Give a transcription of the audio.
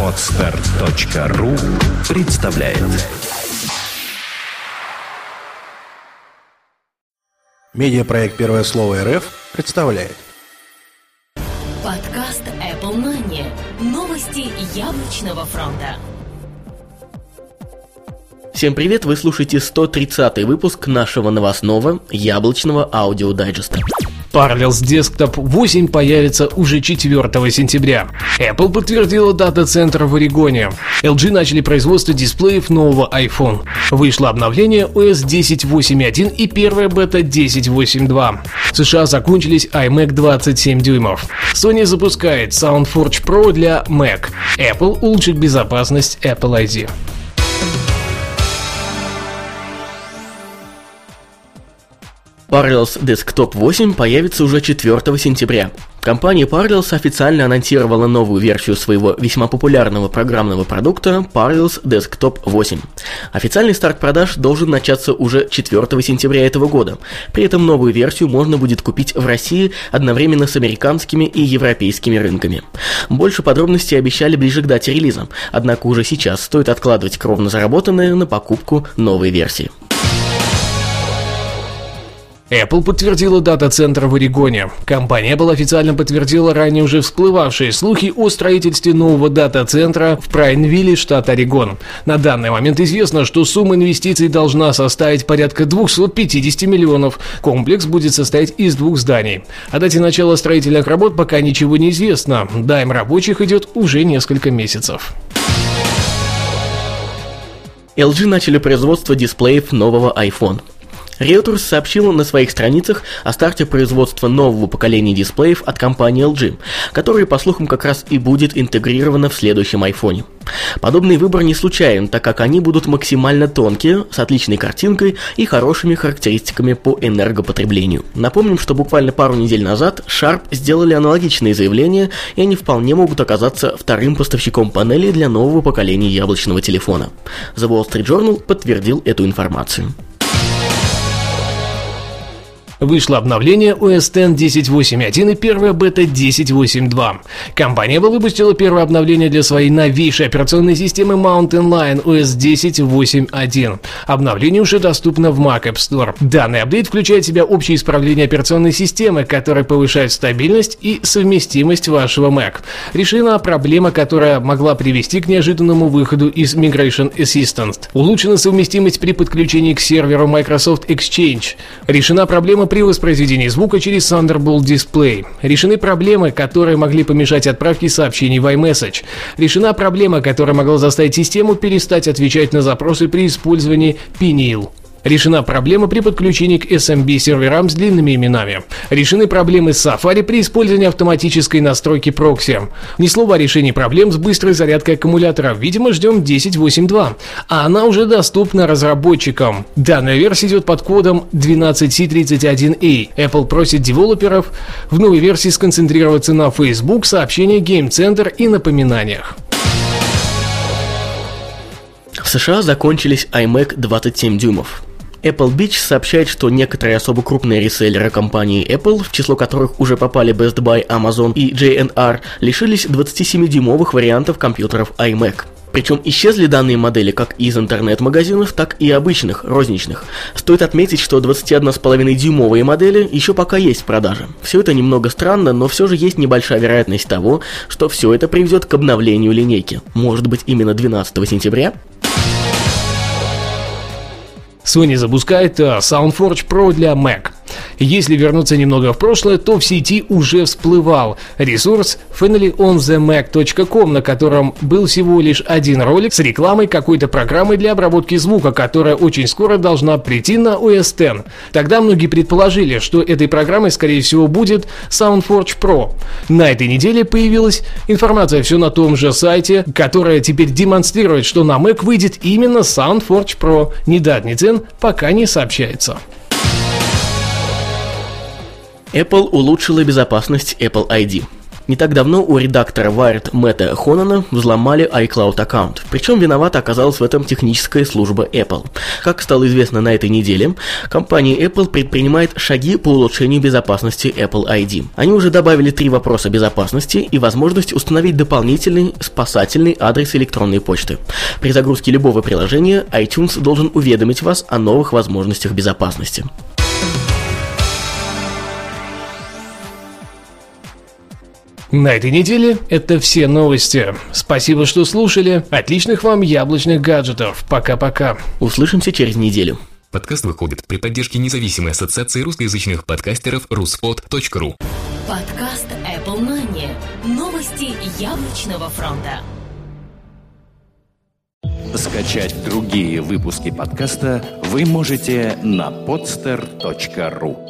Podster.ru представляет Медиапроект «Первое слово РФ» представляет Подкаст Apple Money. Новости яблочного фронта. Всем привет, вы слушаете 130 выпуск нашего новостного яблочного аудиодайджеста. Parallels Desktop 8 появится уже 4 сентября. Apple подтвердила дата-центр в Орегоне. LG начали производство дисплеев нового iPhone. Вышло обновление OS 10.8.1 и первая бета 10.8.2. В США закончились iMac 27 дюймов. Sony запускает SoundForge Pro для Mac. Apple улучшит безопасность Apple ID. Parallels Desktop 8 появится уже 4 сентября. Компания Parallels официально анонсировала новую версию своего весьма популярного программного продукта Parallels Desktop 8. Официальный старт продаж должен начаться уже 4 сентября этого года. При этом новую версию можно будет купить в России одновременно с американскими и европейскими рынками. Больше подробностей обещали ближе к дате релиза, однако уже сейчас стоит откладывать кровно заработанное на покупку новой версии. Apple подтвердила дата-центр в Орегоне. Компания Apple официально подтвердила ранее уже всплывавшие слухи о строительстве нового дата-центра в Прайнвилле, штат Орегон. На данный момент известно, что сумма инвестиций должна составить порядка 250 миллионов. Комплекс будет состоять из двух зданий. О дате начала строительных работ пока ничего не известно. Дайм рабочих идет уже несколько месяцев. LG начали производство дисплеев нового iPhone. Reuters сообщила на своих страницах о старте производства нового поколения дисплеев от компании LG, который, по слухам, как раз и будет интегрировано в следующем iPhone. Подобный выбор не случайен, так как они будут максимально тонкие, с отличной картинкой и хорошими характеристиками по энергопотреблению. Напомним, что буквально пару недель назад Sharp сделали аналогичные заявления, и они вполне могут оказаться вторым поставщиком панелей для нового поколения яблочного телефона. The Wall Street Journal подтвердил эту информацию. Вышло обновление OS X 10.8.1 и первая бета 10.8.2. Компания выпустила первое обновление для своей новейшей операционной системы Mountain Lion OS 10.8.1. Обновление уже доступно в Mac App Store. Данный апдейт включает в себя общее исправление операционной системы, которое повышает стабильность и совместимость вашего Mac. Решена проблема, которая могла привести к неожиданному выходу из Migration Assistant. Улучшена совместимость при подключении к серверу Microsoft Exchange. Решена проблема при воспроизведении звука через Thunderbolt Display. Решены проблемы, которые могли помешать отправке сообщений в iMessage. Решена проблема, которая могла заставить систему перестать отвечать на запросы при использовании Pineal. Решена проблема при подключении к SMB серверам с длинными именами. Решены проблемы с Safari при использовании автоматической настройки прокси. Ни слова о решении проблем с быстрой зарядкой аккумулятора. Видимо, ждем 10.8.2. А она уже доступна разработчикам. Данная версия идет под кодом 12C31A. Apple просит девелоперов в новой версии сконцентрироваться на Facebook, сообщения Game Center и напоминаниях. В США закончились iMac 27 дюймов. Apple Beach сообщает, что некоторые особо крупные реселлеры компании Apple, в число которых уже попали Best Buy, Amazon и JNR, лишились 27-дюймовых вариантов компьютеров iMac. Причем исчезли данные модели как из интернет-магазинов, так и обычных, розничных. Стоит отметить, что 21,5-дюймовые модели еще пока есть в продаже. Все это немного странно, но все же есть небольшая вероятность того, что все это приведет к обновлению линейки. Может быть именно 12 сентября? Sony запускает SoundForge Pro для Mac. Если вернуться немного в прошлое, то в сети уже всплывал ресурс familyonthemac.com, на котором был всего лишь один ролик с рекламой какой-то программы для обработки звука, которая очень скоро должна прийти на OS X. Тогда многие предположили, что этой программой, скорее всего, будет SoundForge Pro. На этой неделе появилась информация все на том же сайте, которая теперь демонстрирует, что на Mac выйдет именно SoundForge Pro. Ни дат, ни цен пока не сообщается. Apple улучшила безопасность Apple ID. Не так давно у редактора Wired Мэтта Хонана взломали iCloud аккаунт. Причем виновата оказалась в этом техническая служба Apple. Как стало известно на этой неделе, компания Apple предпринимает шаги по улучшению безопасности Apple ID. Они уже добавили три вопроса безопасности и возможность установить дополнительный спасательный адрес электронной почты. При загрузке любого приложения iTunes должен уведомить вас о новых возможностях безопасности. На этой неделе это все новости. Спасибо, что слушали. Отличных вам яблочных гаджетов. Пока-пока. Услышимся через неделю. Подкаст выходит при поддержке независимой ассоциации русскоязычных подкастеров ruspod.ru Подкаст Apple Money. Новости яблочного фронта. Скачать другие выпуски подкаста вы можете на podster.ru